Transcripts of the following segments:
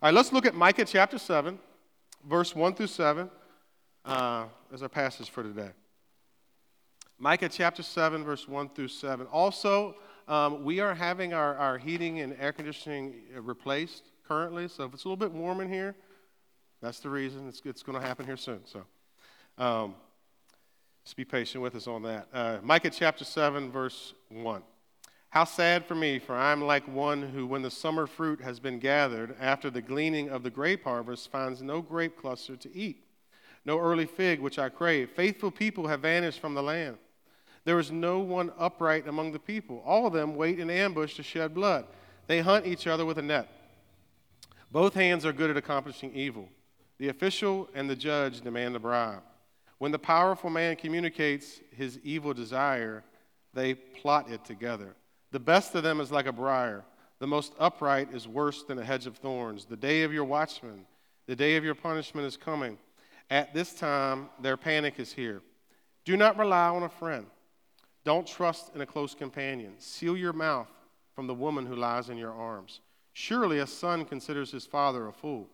All right, let's look at Micah chapter 7, verse 1 through 7, uh, as our passage for today. Micah chapter 7, verse 1 through 7. Also, um, we are having our, our heating and air conditioning replaced currently, so if it's a little bit warm in here, that's the reason. It's, it's going to happen here soon. So um, just be patient with us on that. Uh, Micah chapter 7, verse 1. How sad for me, for I am like one who, when the summer fruit has been gathered, after the gleaning of the grape harvest, finds no grape cluster to eat, no early fig which I crave. Faithful people have vanished from the land. There is no one upright among the people. All of them wait in ambush to shed blood. They hunt each other with a net. Both hands are good at accomplishing evil. The official and the judge demand a bribe. When the powerful man communicates his evil desire, they plot it together. The best of them is like a briar. The most upright is worse than a hedge of thorns. The day of your watchman, the day of your punishment is coming. At this time, their panic is here. Do not rely on a friend. Don't trust in a close companion. Seal your mouth from the woman who lies in your arms. Surely a son considers his father a fool.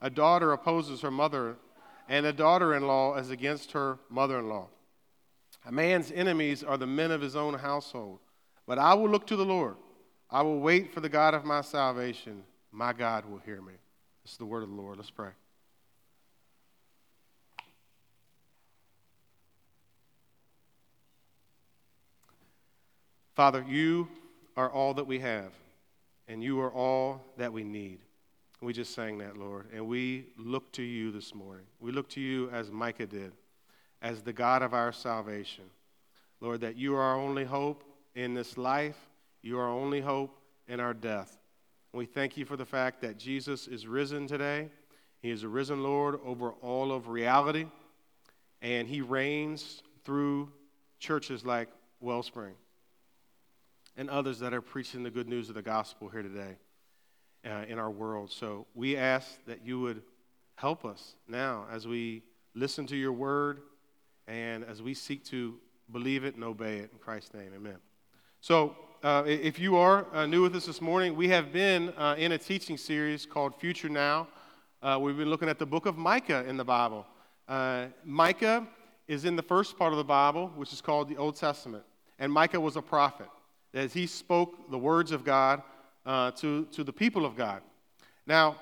A daughter opposes her mother, and a daughter in law is against her mother in law. A man's enemies are the men of his own household. But I will look to the Lord. I will wait for the God of my salvation. My God will hear me. This is the word of the Lord. Let's pray. Father, you are all that we have, and you are all that we need. We just sang that, Lord. And we look to you this morning. We look to you as Micah did, as the God of our salvation. Lord, that you are our only hope in this life. You are our only hope in our death. We thank you for the fact that Jesus is risen today. He is a risen Lord over all of reality, and he reigns through churches like Wellspring and others that are preaching the good news of the gospel here today uh, in our world. So we ask that you would help us now as we listen to your word and as we seek to believe it and obey it. In Christ's name, amen. So, uh, if you are uh, new with us this morning, we have been uh, in a teaching series called Future Now. Uh, we've been looking at the book of Micah in the Bible. Uh, Micah is in the first part of the Bible, which is called the Old Testament. And Micah was a prophet, as he spoke the words of God uh, to, to the people of God. Now,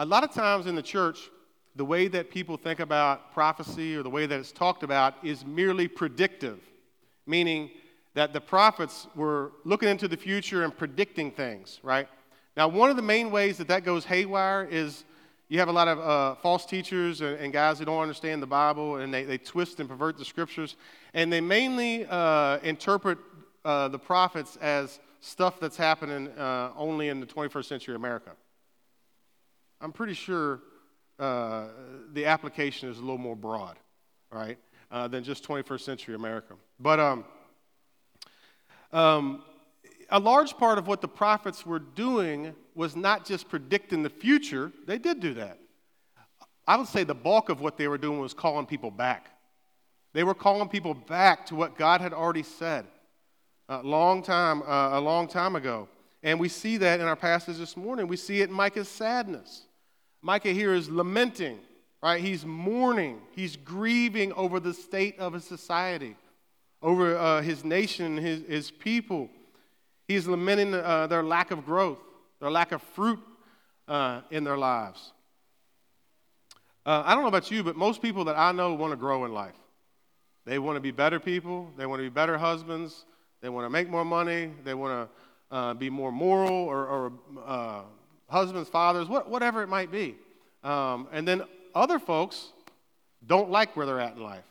a lot of times in the church, the way that people think about prophecy or the way that it's talked about is merely predictive, meaning that the prophets were looking into the future and predicting things, right? Now, one of the main ways that that goes haywire is you have a lot of uh, false teachers and, and, guys who don't understand the Bible and they, they twist and pervert the scriptures. And they mainly uh, interpret uh, the prophets as stuff that's happening uh, only in the 21st century America. I'm pretty sure uh, the application is a little more broad, right, uh, than just 21st century America. But um, um, a large part of what the prophets were doing was not just predicting the future, they did do that. I would say the bulk of what they were doing was calling people back. They were calling people back to what God had already said a long time, uh, a long time ago. And we see that in our passage this morning. We see it in Micah's sadness. Micah here is lamenting, right? He's mourning, he's grieving over the state of his society over uh, his nation, his, his people. He's lamenting uh, their lack of growth, their lack of fruit uh, in their lives. Uh, I don't know about you, but most people that I know want to grow in life. They want to be better people, they want to be better husbands, they want to make more money, they want to uh, be more moral or, or uh, husbands, fathers, what, whatever it might be. Um, and then other folks don't like where they're at in life.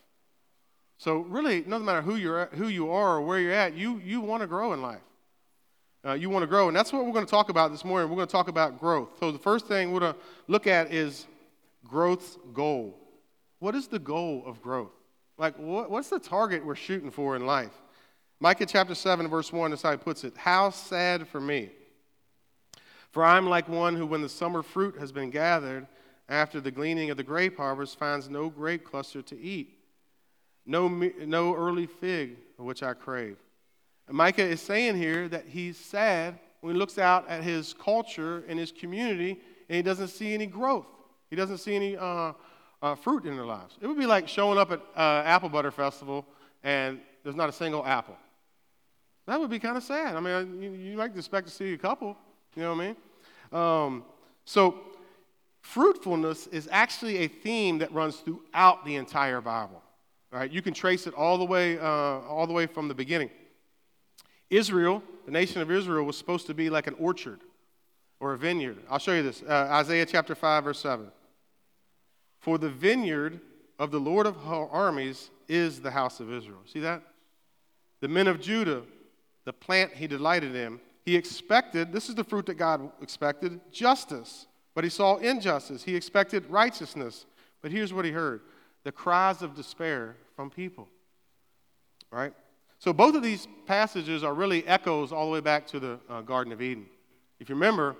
So really, no matter who you're who you are or where you're at, you you want to grow in life. Uh, you want to grow, and that's what we're going to talk about this morning. We're going to talk about growth. So the first thing we're going to look at is growth's goal. What is the goal of growth? Like, what, what's the target we're shooting for in life? Micah chapter 7, verse 1, is how he puts it How sad for me! For I'm like one who, when the summer fruit has been gathered, after the gleaning of the grape harvest, finds no grape cluster to eat no, no early fig which I crave. And Micah is saying here that he's sad when he looks out at his culture and his community, and he doesn't see any growth. He doesn't see any uh, uh, fruit in their lives. It would be like showing up at uh, Apple Butter Festival and there's not a single apple. That would be kind of sad. I mean, you, you, might expect to see a couple, you know what I mean? Um, so, fruitfulness is actually a theme that runs throughout the entire Bible. Right? You can trace it all the way, uh, all the way from the beginning. Israel, the nation of Israel, was supposed to be like an orchard or a vineyard. I'll show you this. Uh, Isaiah chapter 5, verse 7. For the vineyard of the Lord of armies is the house of Israel. See that? The men of Judah, the plant he delighted in, he expected, this is the fruit that God expected, justice, but he saw injustice. He expected righteousness, but here's what he heard the cries of despair from people. Right? So both of these passages are really echoes all the way back to the uh, Garden of Eden. If you remember,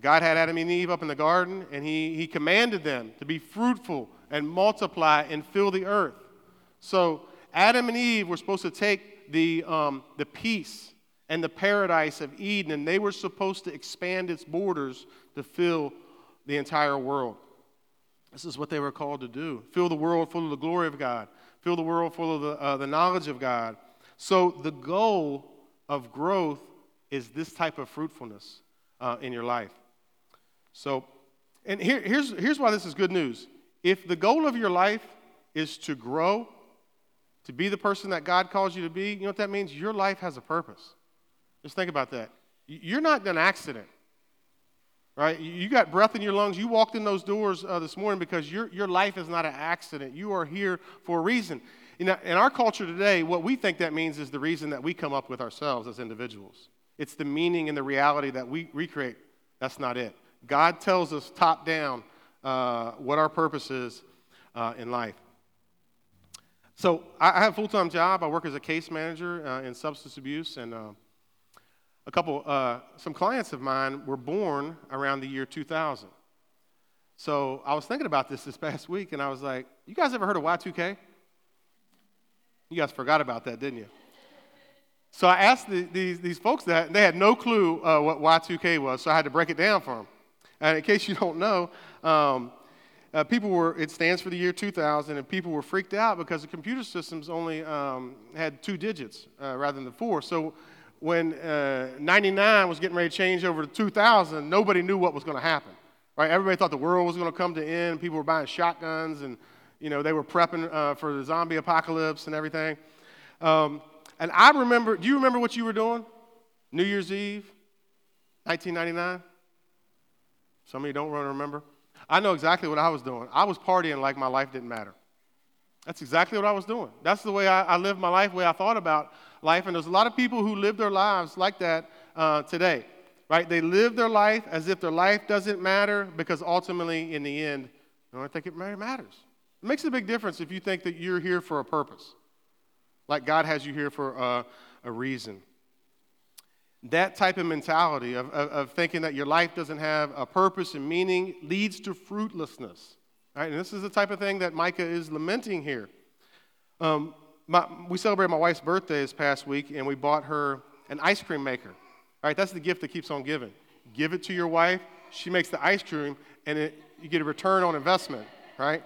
God had Adam and Eve up in the garden, and he, he commanded them to be fruitful and multiply and fill the earth. So Adam and Eve were supposed to take the, um, the peace and the paradise of Eden, and they were supposed to expand its borders to fill the entire world. This is what they were called to do fill the world full of the glory of God, fill the world full of the, uh, the knowledge of God. So, the goal of growth is this type of fruitfulness uh, in your life. So, and here, here's, here's why this is good news. If the goal of your life is to grow, to be the person that God calls you to be, you know what that means? Your life has a purpose. Just think about that. You're not an accident, right? You got breath in your lungs. You walked in those doors uh, this morning because your, your life is not an accident. You are here for a reason. Know, in our culture today, what we think that means is the reason that we come up with ourselves as individuals. It's the meaning and the reality that we recreate. That's not it. God tells us top down uh, what our purpose is uh, in life. So I have a full-time job. I work as a case manager uh, in substance abuse, and uh, a couple, uh, some clients of mine were born around the year 2000. So I was thinking about this this past week, and I was like, "You guys ever heard of Y2K?" You guys forgot about that, didn't you? So I asked the, these, these folks that, and they had no clue uh, what Y2K was, so I had to break it down for them. And in case you don't know, um, uh, people were, it stands for the year 2000, and people were freaked out because the computer systems only um, had two digits uh, rather than the four. So when uh, 99 was getting ready to change over to 2000, nobody knew what was going to happen. Right? Everybody thought the world was going to come to end. People were buying shotguns and you know, they were prepping uh, for the zombie apocalypse and everything. Um, and I remember, do you remember what you were doing? New Year's Eve, 1999? Some of you don't remember. I know exactly what I was doing. I was partying like my life didn't matter. That's exactly what I was doing. That's the way I, I lived my life, the way I thought about life. And there's a lot of people who live their lives like that uh, today, right? They live their life as if their life doesn't matter because ultimately, in the end, I don't think it matters. It makes a big difference if you think that you're here for a purpose, like God has you here for a, a reason. That type of mentality of, of, of, thinking that your life doesn't have a purpose and meaning leads to fruitlessness. Right? And this is the type of thing that Micah is lamenting here. Um, my, we celebrated my wife's birthday this past week, and we bought her an ice cream maker. All right, That's the gift that keeps on giving. Give it to your wife, she makes the ice cream, and it, you get a return on investment. Right?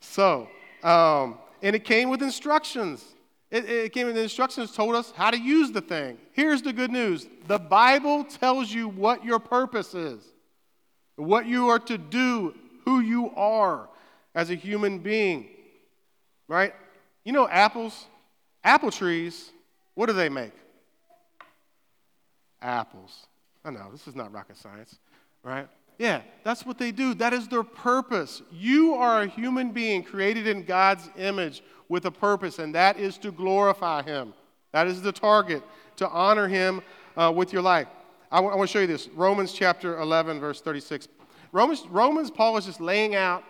So, um, and it came with instructions. It, it came with instructions, told us how to use the thing. Here's the good news the Bible tells you what your purpose is, what you are to do, who you are as a human being. Right? You know, apples, apple trees, what do they make? Apples. I know, this is not rocket science, right? Yeah, that's what they do. That is their purpose. You are a human being created in God's image with a purpose, and that is to glorify Him. That is the target, to honor Him uh, with your life. I, w- I want to show you this Romans chapter 11, verse 36. Romans, Romans, Paul is just laying out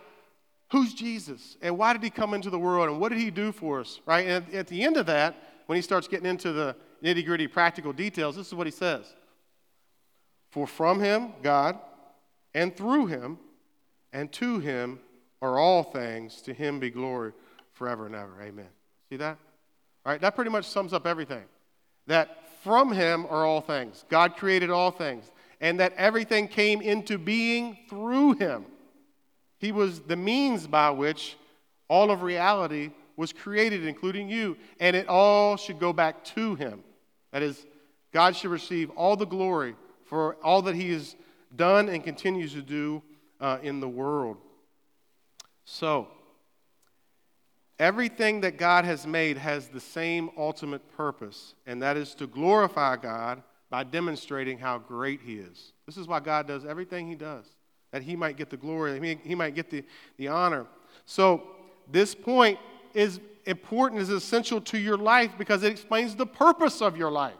who's Jesus and why did He come into the world and what did He do for us, right? And at the end of that, when he starts getting into the nitty gritty practical details, this is what he says For from Him, God, and through him and to him are all things. To him be glory forever and ever. Amen. See that? All right, that pretty much sums up everything. That from him are all things. God created all things. and that everything came into being through him. He was the means by which all of reality was created, including you, and it all should go back to him. That is, God should receive all the glory for all that he has done and continues to do uh, in the world. So, everything that God has made has the same ultimate purpose, and that is to glorify God by demonstrating how great he is. This is why God does everything he does, that he might get the glory, that he might get the, the honor. So, this point is important, is essential to your life because it explains the purpose of your life.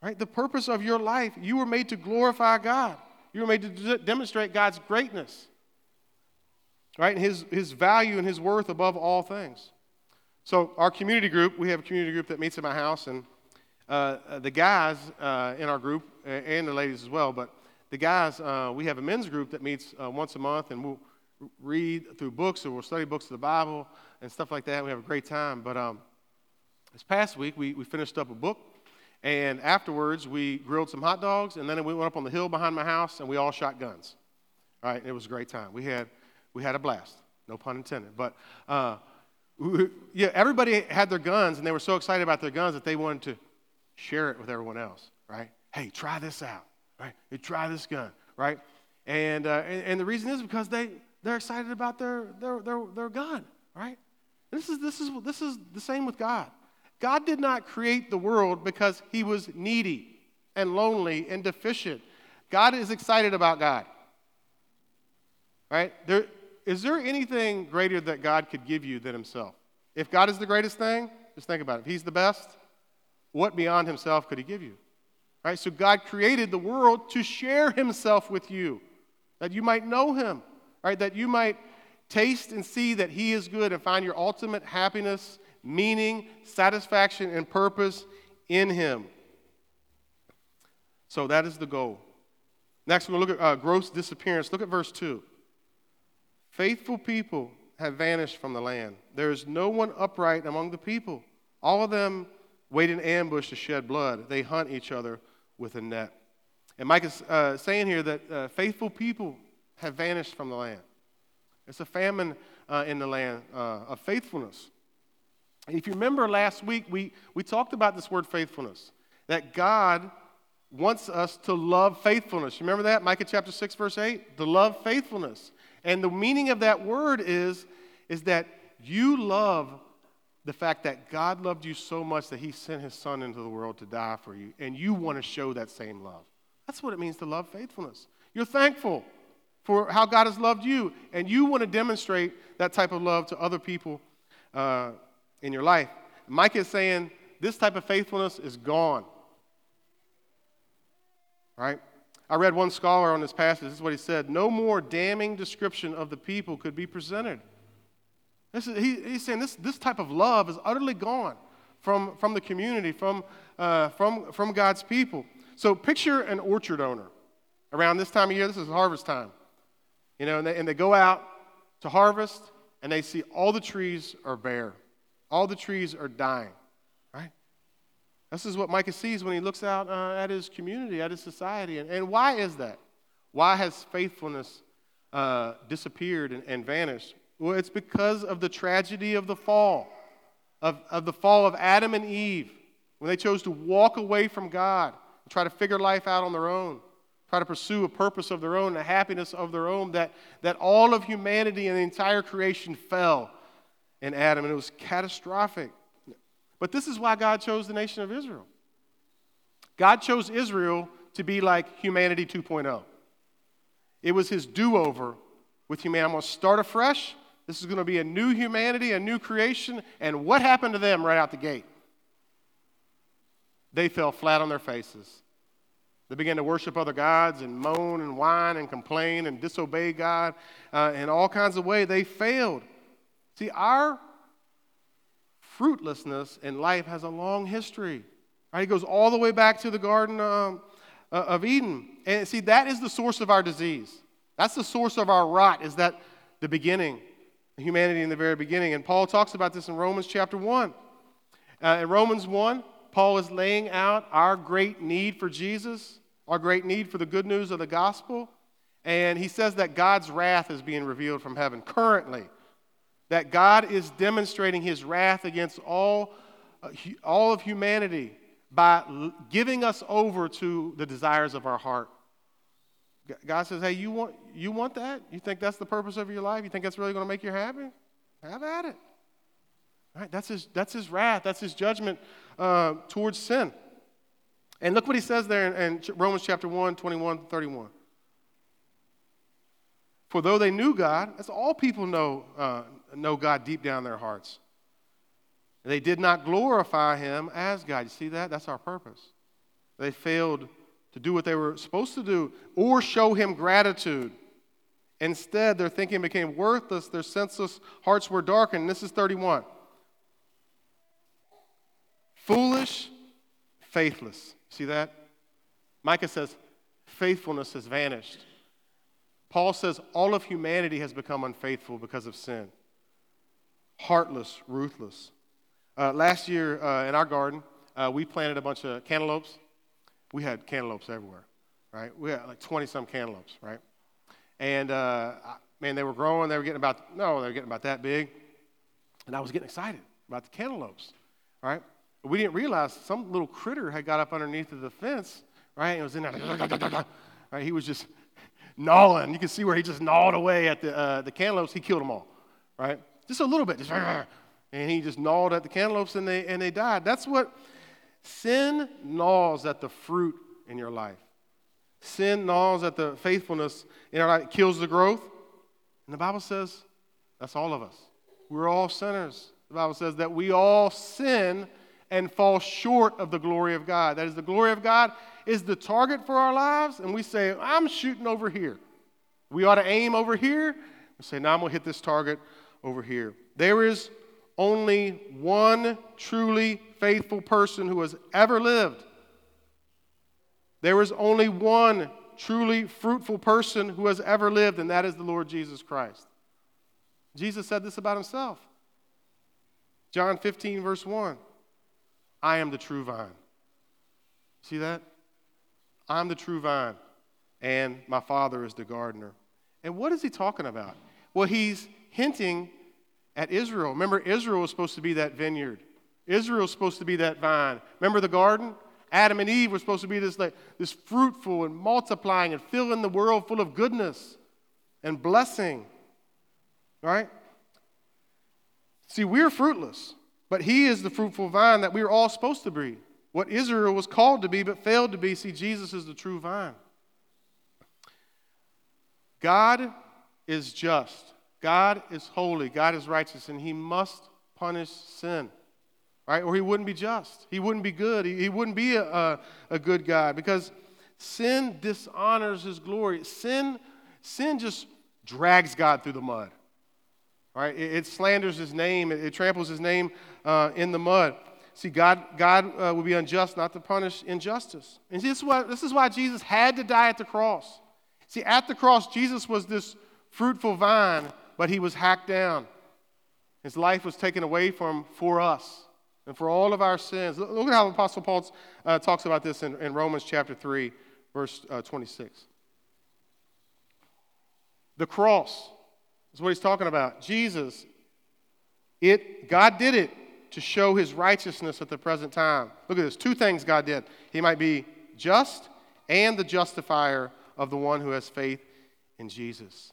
Right? The purpose of your life. You were made to glorify God. You were made to d- demonstrate God's greatness. Right? And his, his value and his worth above all things. So, our community group, we have a community group that meets at my house, and uh, uh the guys uh, in our group, and the ladies as well, but the guys, uh, we have a men's group that meets uh, once a month, and we'll read through books or we'll study books of the Bible and stuff like that. We have a great time. But um, this past week, we, we finished up a book and afterwards, we grilled some hot dogs, and then we went up on the hill behind my house, and we all shot guns. All right, it was a great time. We had, we had a blast, no pun intended. But uh, we, yeah, everybody had their guns, and they were so excited about their guns that they wanted to share it with everyone else, right? Hey, try this out, right? Hey, try this gun, right? And, uh, and, and, the reason is because they, they're excited about their, their, their, their gun, right? This is, this, is, this is the same with God. God did not create the world because he was needy and lonely and deficient. God is excited about God. Right? There, is there anything greater that God could give you than himself? If God is the greatest thing, just think about it. If he's the best, what beyond himself could he give you? So God created the world to share himself with you, that you might know him, right? That you might taste and see that he is good and find your ultimate happiness meaning, satisfaction, and purpose in Him. So that is the goal. Next, we'll look at uh, gross disappearance. Look at verse 2. Faithful people have vanished from the land. There is no one upright among the people. All of them wait in ambush to shed blood. They hunt each other with a net. And Micah is uh, saying here that uh, faithful people have vanished from the land. It's a famine uh, in the land uh, of faithfulness. If you remember last week, we, we talked about this word faithfulness, that God wants us to love faithfulness. Remember that? Micah chapter 6, verse 8? To love faithfulness. And the meaning of that word is, is that you love the fact that God loved you so much that he sent his son into the world to die for you, and you want to show that same love. That's what it means to love faithfulness. You're thankful for how God has loved you, and you want to demonstrate that type of love to other people uh, in your life. Micah is saying this type of faithfulness is gone. Right? I read one scholar on this passage. This is what he said No more damning description of the people could be presented. This is, he, he's saying this, this type of love is utterly gone from, from the community, from, uh, from, from God's people. So picture an orchard owner around this time of year. This is harvest time. You know, and they, and they go out to harvest and they see all the trees are bare. All the trees are dying, right? This is what Micah sees when he looks out uh, at his community, at his society. And, and why is that? Why has faithfulness uh, disappeared and, and vanished? Well, it's because of the tragedy of the fall, of, of the fall of Adam and Eve, when they chose to walk away from God and try to figure life out on their own, try to pursue a purpose of their own, a happiness of their own, that, that all of humanity and the entire creation fell in Adam, and it was catastrophic. But this is why God chose the nation of Israel. God chose Israel to be like humanity 2.0. It was his do over with humanity. I'm going to start afresh. This is going to be a new humanity, a new creation. And what happened to them right out the gate? They fell flat on their faces. They began to worship other gods and moan and whine and complain and disobey God uh, in all kinds of ways. They failed. See, our fruitlessness in life has a long history. Right? It goes all the way back to the Garden um, uh, of Eden. And see, that is the source of our disease. That's the source of our rot, is that the beginning, humanity in the very beginning. And Paul talks about this in Romans chapter 1. Uh, in Romans 1, Paul is laying out our great need for Jesus, our great need for the good news of the gospel. And he says that God's wrath is being revealed from heaven currently. That God is demonstrating his wrath against all, uh, all of humanity by giving us over to the desires of our heart. God says, Hey, you want, you want that? You think that's the purpose of your life? You think that's really going to make you happy? Have at it. Right? That's, his, that's his wrath, that's his judgment uh, towards sin. And look what he says there in, in Romans chapter 1, 21 31. For though they knew God, as all people know, uh, know God deep down in their hearts, they did not glorify him as God. You see that? That's our purpose. They failed to do what they were supposed to do or show him gratitude. Instead, their thinking became worthless, their senseless hearts were darkened. This is 31. Foolish, faithless. See that? Micah says, faithfulness has vanished. Paul says, all of humanity has become unfaithful because of sin. Heartless, ruthless. Uh, last year uh, in our garden, uh, we planted a bunch of cantaloupes. We had cantaloupes everywhere, right? We had like 20 some cantaloupes, right? And uh, man, they were growing. They were getting about, no, they were getting about that big. And I was getting excited about the cantaloupes, right? But we didn't realize some little critter had got up underneath of the fence, right? And was in there, right? He was just gnawing. You can see where he just gnawed away at the, uh, the cantaloupes. He killed them all, right? Just a little bit. Just, and he just gnawed at the cantaloupes and they, and they died. That's what sin gnaws at the fruit in your life. Sin gnaws at the faithfulness in our life, kills the growth. And the Bible says that's all of us. We're all sinners. The Bible says that we all sin and fall short of the glory of God. That is, the glory of God is the target for our lives, and we say, I'm shooting over here. We ought to aim over here. We say, now I'm going to hit this target over here. There is only one truly faithful person who has ever lived. There is only one truly fruitful person who has ever lived, and that is the Lord Jesus Christ. Jesus said this about himself. John 15, verse 1 I am the true vine. See that? I'm the true vine, and my Father is the gardener. And what is he talking about? Well, he's hinting at Israel. Remember, Israel was supposed to be that vineyard. Israel was supposed to be that vine. Remember the garden? Adam and Eve were supposed to be this, like, this fruitful and multiplying and filling the world full of goodness and blessing. Right? See, we're fruitless, but He is the fruitful vine that we are all supposed to be. What Israel was called to be but failed to be. See, Jesus is the true vine. God is just. God is holy. God is righteous, and He must punish sin right? Or he wouldn't be just. He wouldn't be good. He, he wouldn't be a, a, a good God because sin dishonors his glory. Sin, sin just drags God through the mud, right? It, it slanders his name, it, it tramples his name uh, in the mud. See, God, God uh, would be unjust not to punish injustice. And this is, why, this is why Jesus had to die at the cross. See, at the cross, Jesus was this fruitful vine, but he was hacked down. His life was taken away from for us and for all of our sins. Look at how Apostle Paul uh, talks about this in, in, Romans chapter 3, verse uh, 26. The cross is what he's talking about. Jesus, it, God did it to show his righteousness at the present time. Look at this two things God did. He might be just and the justifier of the one who has faith in Jesus.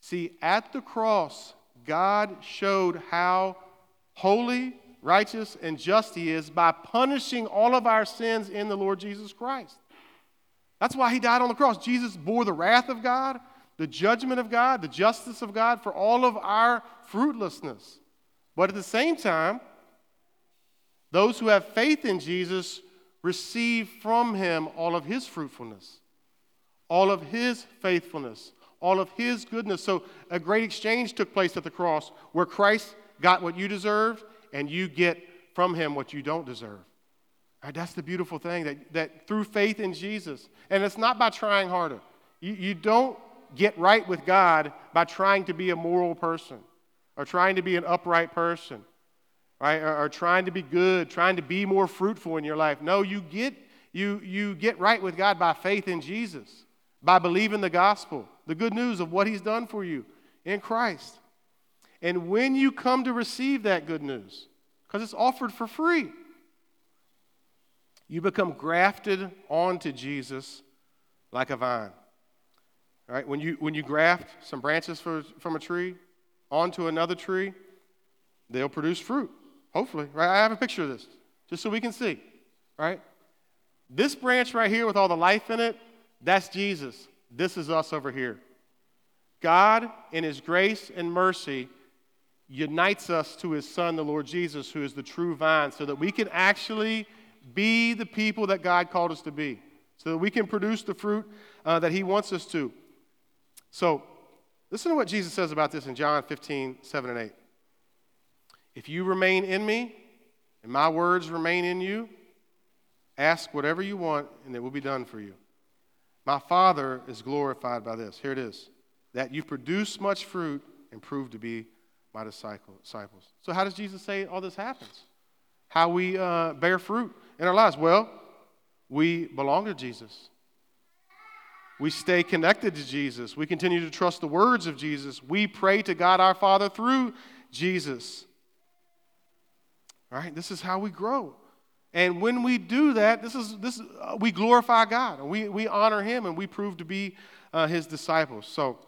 See, at the cross, God showed how holy righteous, and just He is by punishing all of our sins in the Lord Jesus Christ. That's why He died on the cross. Jesus bore the wrath of God, the judgment of God, the justice of God for all of our fruitlessness. But at the same time, those who have faith in Jesus receive from Him all of His fruitfulness, all of His faithfulness, all of His goodness. So a great exchange took place at the cross where Christ got what you deserved and you get from him what you don't deserve. Right, that's the beautiful thing that, that through faith in Jesus, and it's not by trying harder. You, you don't get right with God by trying to be a moral person or trying to be an upright person, right? Or, or trying to be good, trying to be more fruitful in your life. No, you get, You, you get right with God by faith in Jesus, by believing the gospel, the good news of what He's done for you in Christ. And when you come to receive that good news, because it's offered for free, you become grafted onto Jesus like a vine. All right? When you, when you graft some branches for, from a tree onto another tree, they'll produce fruit, hopefully. Right? I have a picture of this, just so we can see. Right? This branch right here with all the life in it, that's Jesus. This is us over here. God, in His grace and mercy, unites us to His Son, the Lord Jesus, who is the true vine, so that we can actually be the people that God called us to be, so that we can produce the fruit uh, that He wants us to. So, listen to what Jesus says about this in John 15, 7 and 8. If you remain in me, and my words remain in you, Ask whatever you want, and it will be done for you. My Father is glorified by this. Here it is that you produce much fruit and prove to be my disciples. So, how does Jesus say all this happens? How we uh, bear fruit in our lives? Well, we belong to Jesus. We stay connected to Jesus. We continue to trust the words of Jesus. We pray to God our Father through Jesus. All right? This is how we grow. And when we do that, this is, this, uh, we glorify God and we, we honor Him and we prove to be uh, His disciples. So,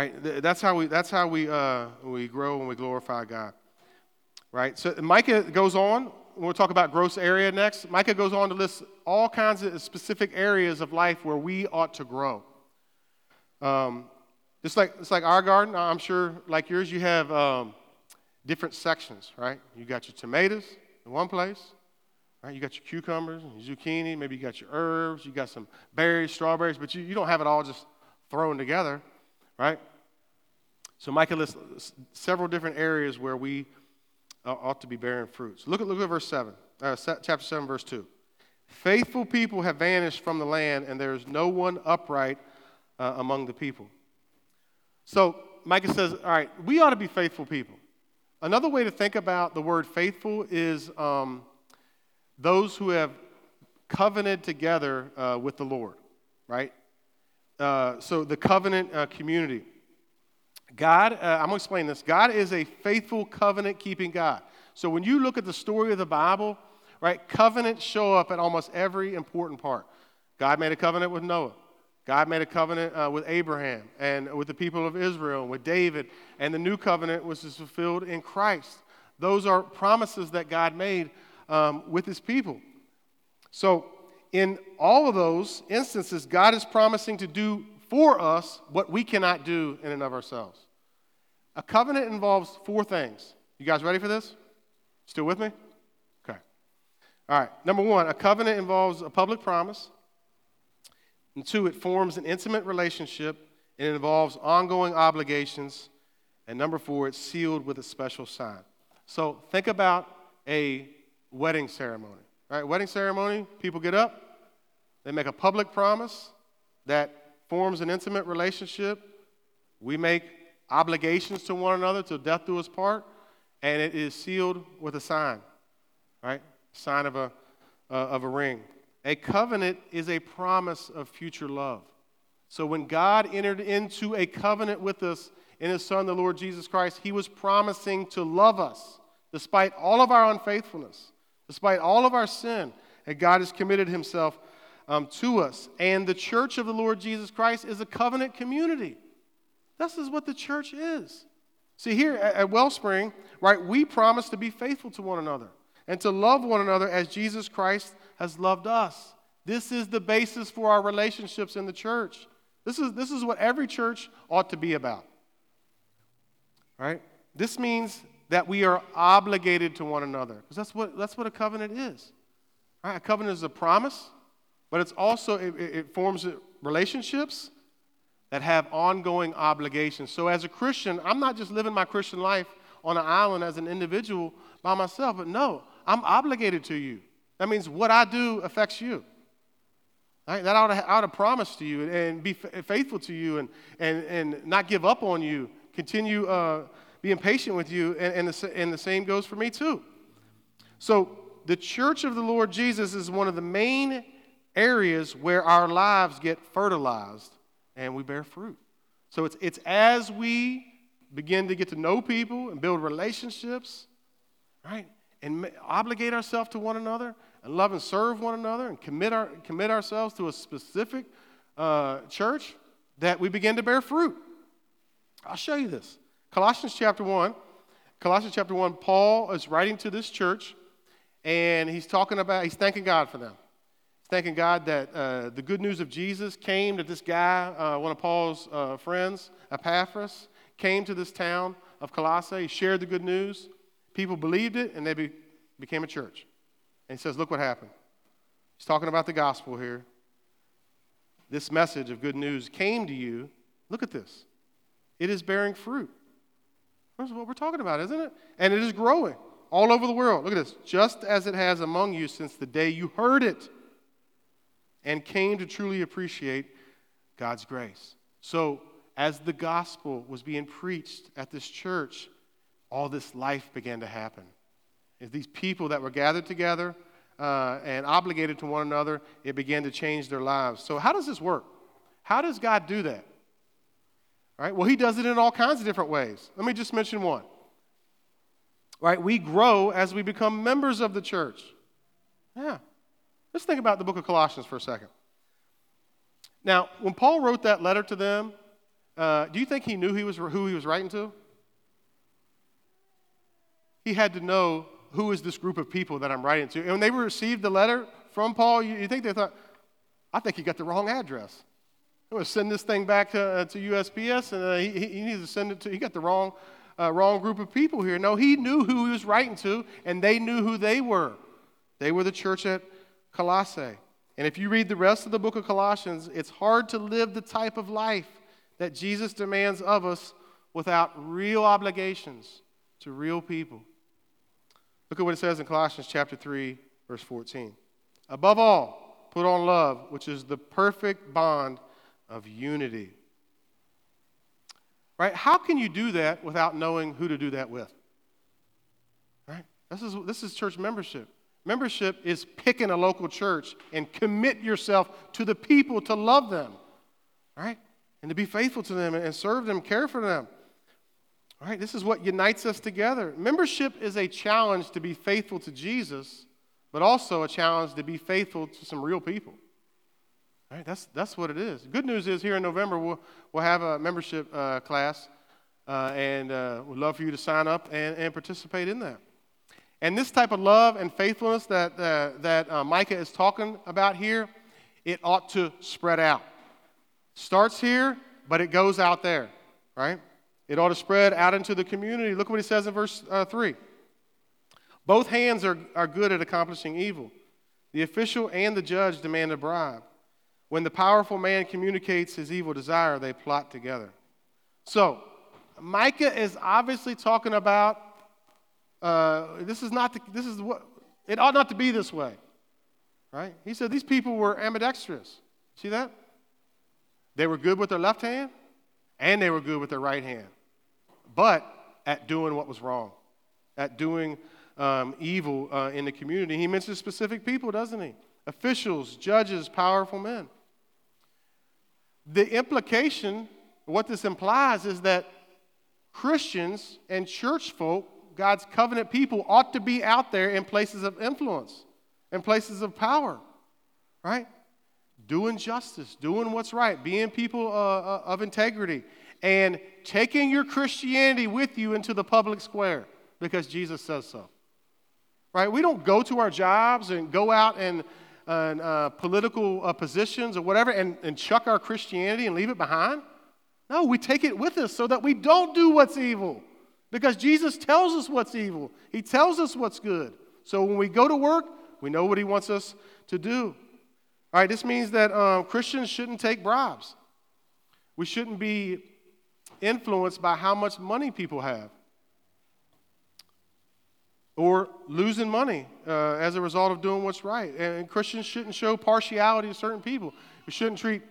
right, that's how we, that's how we, uh, we grow and we glorify God. Right? So, Micah goes on. We'll talk about gross area next. Micah goes on to list all kinds of specific areas of life where we ought to grow. Um, it's like, it's like our garden. I'm sure, like yours, you have um, different sections, right? You got your tomatoes in one place. Right? You got your cucumbers and your zucchini, maybe you got your herbs, you got some berries, strawberries, but you, you don't have it all just thrown together, right? So Micah lists several different areas where we uh, ought to be bearing fruits. Look at, look at verse 7, uh, chapter 7, verse 2. Faithful people have vanished from the land, and there is no one upright uh, among the people. So Micah says, all right, we ought to be faithful people. Another way to think about the word faithful is um, those who have covenanted together uh, with the Lord, right? Uh, so the covenant uh, community. God, uh, I'm going to explain this. God is a faithful covenant keeping God. So when you look at the story of the Bible, right, covenants show up at almost every important part. God made a covenant with Noah. God made a covenant uh, with Abraham and with the people of Israel and with David, and the new covenant was fulfilled in Christ. Those are promises that God made um, with his people. So, in all of those instances, God is promising to do for us what we cannot do in and of ourselves. A covenant involves four things. You guys ready for this? Still with me? Okay. All right. Number one, a covenant involves a public promise. And two, it forms an intimate relationship and it involves ongoing obligations. And number four, it's sealed with a special sign. So think about a wedding ceremony. Right? Wedding ceremony, people get up, they make a public promise that forms an intimate relationship. We make obligations to one another till death do us part, and it is sealed with a sign, right? Sign of a, uh, of a ring. A covenant is a promise of future love. So when God entered into a covenant with us in his Son, the Lord Jesus Christ, he was promising to love us despite all of our unfaithfulness, despite all of our sin. And God has committed himself um, to us. And the church of the Lord Jesus Christ is a covenant community. This is what the church is. See, here at, at Wellspring, right, we promise to be faithful to one another and to love one another as Jesus Christ has loved us. This is the basis for our relationships in the church. This is, this is what every church ought to be about. Right? This means that we are obligated to one another because that's what, that's what a covenant is. Right? A covenant is a promise, but it's also, it, it forms relationships that have ongoing obligations. So as a Christian, I'm not just living my Christian life on an island as an individual by myself, but no, I'm obligated to you. That means what I do affects you. Right? That ought to, ought to promise to you and be faithful to you and, and, and not give up on you, continue uh, being patient with you, and, and, the, and the same goes for me too. So the church of the Lord Jesus is one of the main areas where our lives get fertilized and we bear fruit. So it's, it's as we begin to get to know people and build relationships, right? And obligate ourselves to one another and love and serve one another and commit, our, commit ourselves to a specific uh, church that we begin to bear fruit. I'll show you this. Colossians chapter 1. Colossians chapter 1, Paul is writing to this church and he's talking about, he's thanking God for them. Thanking God that uh, the good news of Jesus came to this guy, uh, one of Paul's uh, friends, Epaphras, came to this town of Colossae. He shared the good news. People believed it and they be, became a church. And he says, Look what happened. He's talking about the gospel here. This message of good news came to you. Look at this. It is bearing fruit. That's what we're talking about, isn't it? And it is growing all over the world. Look at this. Just as it has among you since the day you heard it and came to truly appreciate God's grace. So, as the gospel was being preached at this church, all this life began to happen. As these people that were gathered together uh, and obligated to one another, it began to change their lives. So, how does this work? How does God do that? All right? Well, He does it in all kinds of different ways. Let me just mention one right? We grow as we become members of the church. Yeah. Let's think about the book of Colossians for a second. Now, when Paul wrote that letter to them, uh, do you think he knew he was, who he was writing to? He had to know who is this group of people that I'm writing to. And when they received the letter from Paul, you, you think they thought, I think he got the wrong address. I'm going to send this thing back to, uh, to USPS, and uh, he, he needs to send it to, he got the wrong uh, wrong group of people here. No, he knew who he was writing to, and they knew who they were. They were the church at Colossae. And if you read the rest of the book of Colossians, it's hard to live the type of life that Jesus demands of us without real obligations to real people. Look at what it says in Colossians chapter 3, verse 14. Above all, put on love, which is the perfect bond of unity. Right? How can you do that without knowing who to do that with? Right? This is, this is church membership. Membership is picking a local church and commit yourself to the people to love them, right? And to be faithful to them and serve them, care for them. All right, this is what unites us together. Membership is a challenge to be faithful to Jesus, but also a challenge to be faithful to some real people. Right? That's, that's what it is. Good news is here in November, we'll, we'll have a membership uh, class, uh, and uh, we'd love for you to sign up and, and participate in that. And this type of love and faithfulness that, uh, that uh, Micah is talking about here, it ought to spread out. Starts here, but it goes out there, right? It ought to spread out into the community. Look what he says in verse uh, 3. Both hands are, are good at accomplishing evil. The official and the judge demand a bribe. When the powerful man communicates his evil desire, they plot together. So, Micah is obviously talking about uh, this is not the, this is what it ought not to be this way, right? He said these people were ambidextrous. See that? They were good with their left hand, and they were good with their right hand, but at doing what was wrong, at doing um, evil uh, in the community. He mentions specific people, doesn't he? Officials, judges, powerful men. The implication, what this implies, is that Christians and church folk, God's covenant people, ought to be out there in places of influence, in places of power, right? Doing justice, doing what's right, being people uh, uh of integrity, and taking your Christianity with you into the public square because Jesus says so. Right? We don't go to our jobs and go out and uh, uh, political uh, positions or whatever and, and chuck our Christianity and leave it behind. No, we take it with us so that we don't do what's evil. Because Jesus tells us what's evil, He tells us what's good. So when we go to work, we know what He wants us to do. All right, this means that um, Christians shouldn't take bribes. We shouldn't be influenced by how much money people have or losing money uh, as a result of doing what's right. And Christians shouldn't show partiality to certain people. We shouldn't treat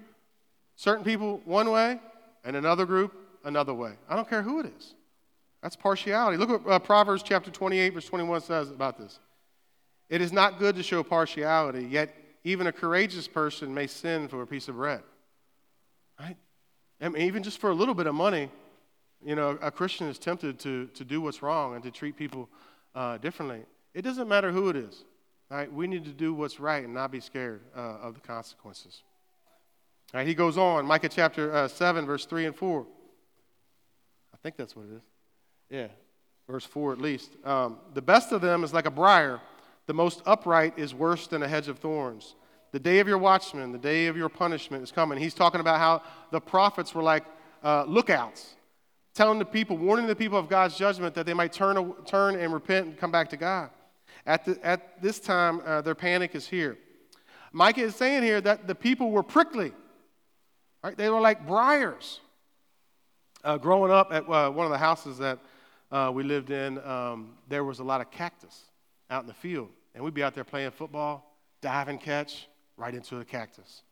certain people one way and another group another way. I don't care who it is. That's partiality. Look what uh, Proverbs chapter 28, verse 21 says about this. It is not good to show partiality, yet even a courageous person may sin for a piece of bread. Right? I mean, even just for a little bit of money, you know, a Christian is tempted to, to do what's wrong and to treat people uh, differently. It doesn't matter who it is. Right? We need to do what's right and not be scared uh, of the consequences. Right? He goes on, Micah chapter uh, 7, verse 3 and 4. I think that's what it is. Yeah, verse 4 at least. Um, the best of them is like a briar, the most upright is worse than a hedge of thorns. The day of your watchman, the day of your punishment is coming. He's talking about how the prophets were like uh, lookouts, telling the people, warning the people of God's judgment that they might turn, turn and repent and come back to God. At, the, at this time, uh, their panic is here. Micah is saying here that the people were prickly, right? They were like briars. Uh, growing up at uh, one of the houses that uh, we lived in, um, there was a lot of cactus out in the field. And we'd be out there playing football, dive and catch, right into the cactus,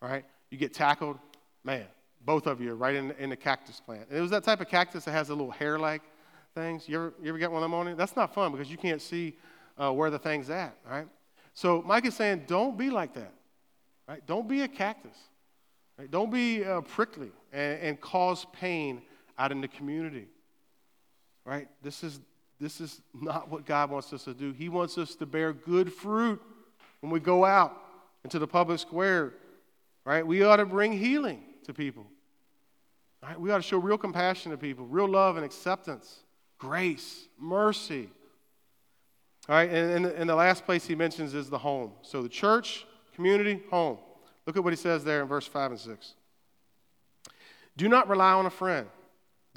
right? You get tackled, man, both of you are right in, in the cactus plant. And it was that type of cactus that has a little hair like things. You ever, you ever get one of them on it? That's not fun because you can't see uh, where the thing's at, right? So Micah is saying, don't be like that, right? Don't be a cactus. Right? Don't be uh, prickly and, and cause pain out in the community, right? This is, this is not what God wants us to do. He wants us to bear good fruit when we go out into the public square, right? We ought to bring healing to people. Right? We ought to show real compassion to people, real love and acceptance, grace, mercy, all right, and, and, the last place he mentions is the home. So the church, community, home. Look at what he says there in verse 5 and 6. Do not rely on a friend.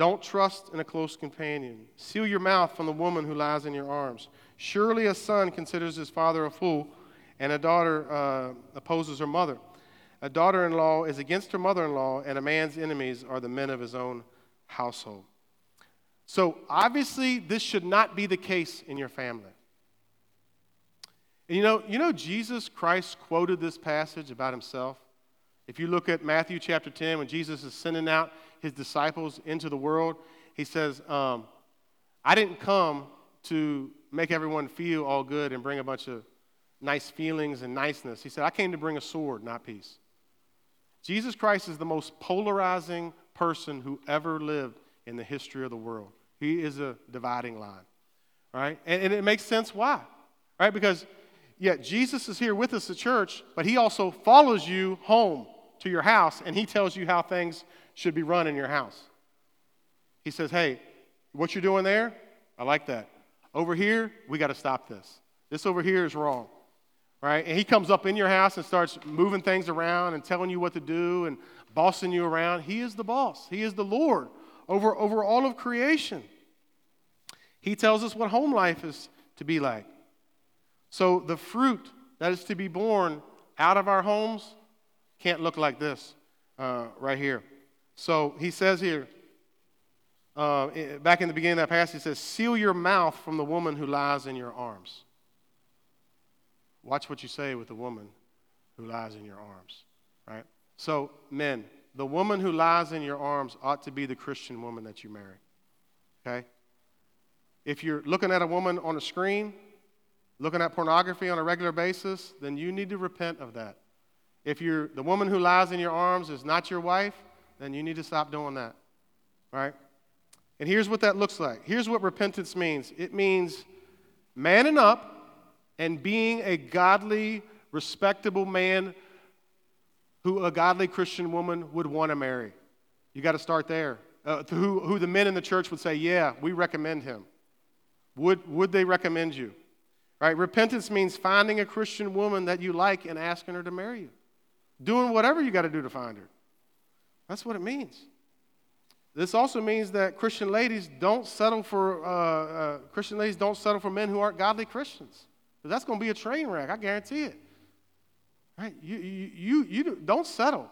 Don't trust in a close companion. Seal your mouth from the woman who lies in your arms. Surely a son considers his father a fool, and a daughter uh, opposes her mother. A daughter in law is against her mother in law, and a man's enemies are the men of his own household. So, obviously, this should not be the case in your family. And you know, you know, Jesus Christ quoted this passage about himself. If you look at Matthew chapter 10, when Jesus is sending out his disciples into the world, he says, um, I didn't come to make everyone feel all good and bring a bunch of nice feelings and niceness. He said, I came to bring a sword, not peace. Jesus Christ is the most polarizing person who ever lived in the history of the world. He is a dividing line, right? And, and it makes sense why, right? Because Yet Jesus is here with us at church, but he also follows you home to your house and he tells you how things should be run in your house. He says, Hey, what you're doing there, I like that. Over here, we got to stop this. This over here is wrong. Right? And he comes up in your house and starts moving things around and telling you what to do and bossing you around. He is the boss, he is the Lord over, over all of creation. He tells us what home life is to be like. So the fruit that is to be born out of our homes can't look like this uh, right here. So he says here, uh, back in the beginning of that passage, he says, Seal your mouth from the woman who lies in your arms. Watch what you say with the woman who lies in your arms, right? So, men, the woman who lies in your arms ought to be the Christian woman that you marry, okay? If you're looking at a woman on a screen, looking at pornography on a regular basis, then you need to repent of that. If you're the woman who lies in your arms is not your wife, then you need to stop doing that. Right? And here's what that looks like. Here's what repentance means it means manning up and being a godly, respectable man who a godly Christian woman would want to marry. You got to start there. Uh, who, who the men in the church would say, Yeah, we recommend him. Would, would they recommend you? Right? Repentance means finding a Christian woman that you like and asking her to marry you. Doing whatever you got to do to find her. That's what it means. This also means that Christian ladies don't settle for uh, uh, Christian ladies don't settle for men who aren't godly Christians. That's going to be a train wreck. I guarantee it. Right? You, you, you, you don't settle.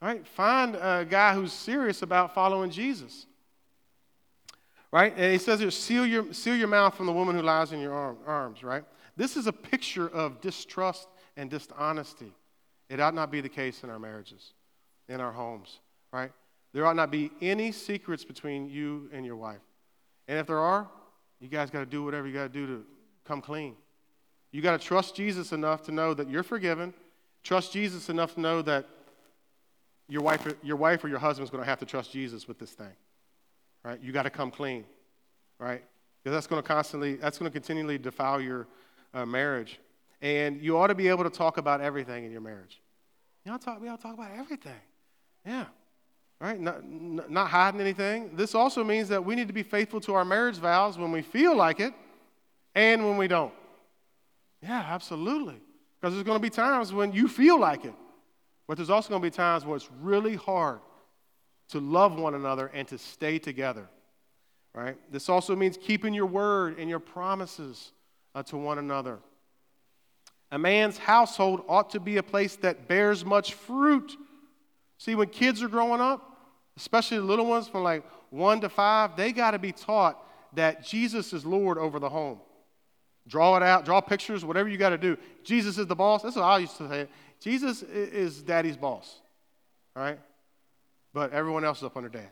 Right? Find a guy who's serious about following Jesus. Right? And he says here, seal your, seal your mouth from the woman who lies in your arm, arms, right? This is a picture of distrust and dishonesty. It ought not be the case in our marriages, in our homes, right? There ought not be any secrets between you and your wife. And if there are, you guys got to do whatever you got to do to come clean. You got to trust Jesus enough to know that you're forgiven. Trust Jesus enough to know that your wife, your wife or your husband's going to have to trust Jesus with this thing. Right? You got to come clean. Right? Because that's going to constantly, that's going to continually defile your uh, marriage. And you ought to be able to talk about everything in your marriage. To talk, we to talk about everything. Yeah. Right? Not, not hiding anything. This also means that we need to be faithful to our marriage vows when we feel like it and when we don't. Yeah, absolutely. Because there's going to be times when you feel like it. But there's also going to be times where it's really hard to love one another and to stay together right? This also means keeping your word and your promises uh, to one another. A man's household ought to be a place that bears much fruit. See, when kids are growing up, especially the little ones from like one to five, they got to be taught that Jesus is Lord over the home. Draw it out, draw pictures, whatever you got to do. Jesus is the boss. That's what I used to say. Jesus is daddy's boss, right? But everyone else is up under dad.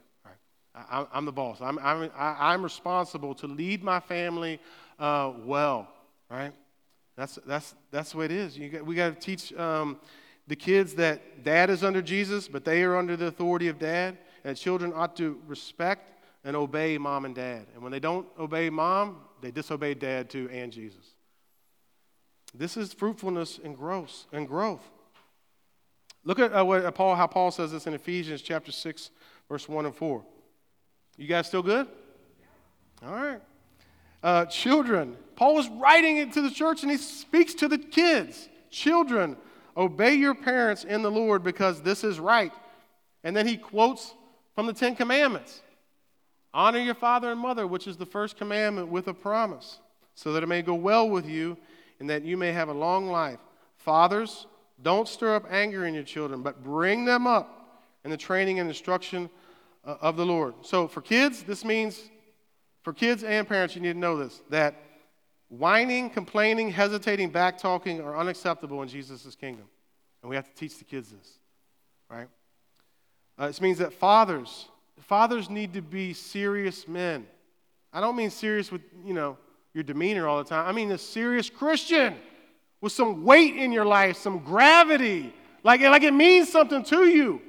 I, am the boss. I'm, I'm, I'm responsible to lead my family uh, well, right? That's, that's, that's the way it is. Got, we got to teach um, the kids that dad is under Jesus, but they are under the authority of dad, and children ought to respect and obey mom and dad. And when they don't obey mom, they disobey dad too and Jesus. This is fruitfulness and growth. And growth. Look at uh, what Paul, how Paul says this in Ephesians chapter 6, verse 1 and 4. You guys still good? All right. Uh, children, Paul was writing it to the church and he speaks to the kids. Children, obey your parents in the Lord because this is right. And then he quotes from the Ten Commandments Honor your father and mother, which is the first commandment with a promise, so that it may go well with you and that you may have a long life. Fathers, don't stir up anger in your children, but bring them up in the training and instruction uh, of the Lord. So for kids, this means, for kids and parents, you need to know this that whining, complaining, hesitating, back talking are unacceptable in Jesus' kingdom. And we have to teach the kids this, right? Uh, this means that fathers, fathers need to be serious men. I don't mean serious with, you know, your demeanor all the time. I mean a serious Christian with some weight in your life, some gravity. Like, like it means something to you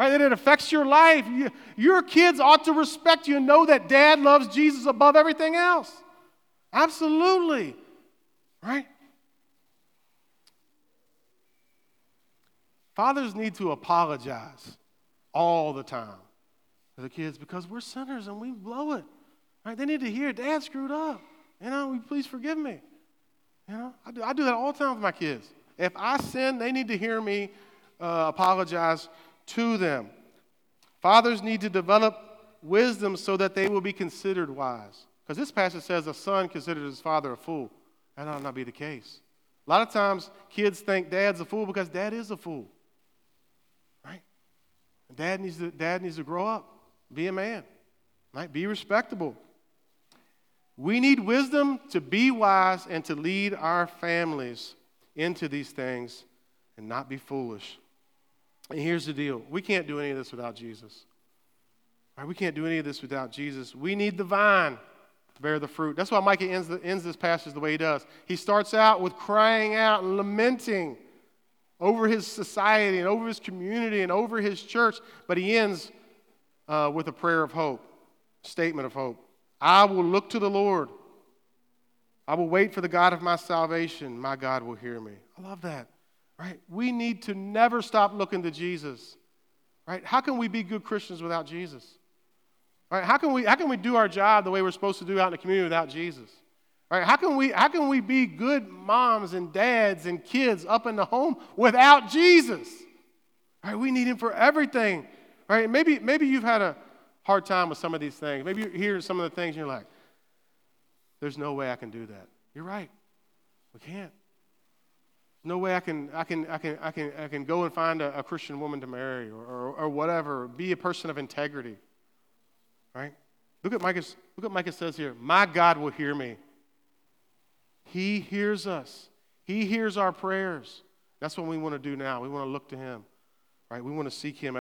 right? That it affects your life. You, your kids ought to respect you and know that dad loves Jesus above everything else. Absolutely, right? Fathers need to apologize all the time to the kids because we're sinners and we blow it. Right? They need to hear, Dad screwed up. You know, please forgive me. You know, I do, I do that all the time with my kids. If I sin, they need to hear me uh, apologize to them. Fathers need to develop wisdom so that they will be considered wise. Because this passage says a son considers his father a fool. That ought not be the case. A lot of times, kids think dad's a fool because dad is a fool. Right? Dad needs to, dad needs to grow up, be a man, right? Be respectable. We need wisdom to be wise and to lead our families into these things and not be foolish. And here's the deal we can't do any of this without Jesus. Right, we can't do any of this without Jesus. We need the vine to bear the fruit. That's why Micah ends, the, ends this passage the way he does. He starts out with crying out and lamenting over his society and over his community and over his church, but he ends uh, with a prayer of hope, statement of hope. I will look to the Lord. I will wait for the God of my salvation. My God will hear me. I love that. Right? We need to never stop looking to Jesus. Right? How can we be good Christians without Jesus? Right? How can we how can we do our job the way we're supposed to do out in the community without Jesus? Right? How can we how can we be good moms and dads and kids up in the home without Jesus? Right? We need him for everything. Right? Maybe maybe you've had a hard time with some of these things. Maybe you hear some of the things and you're like, there's no way I can do that. You're right. We can't no way I can, I can, I can, I can, I can go and find a, a Christian woman to marry or, or, or, whatever, be a person of integrity. Right? Look at Micah, look at Micah says here, my God will hear me. He hears us. He hears our prayers. That's what we want to do now. We want to look to him. Right? We want to seek him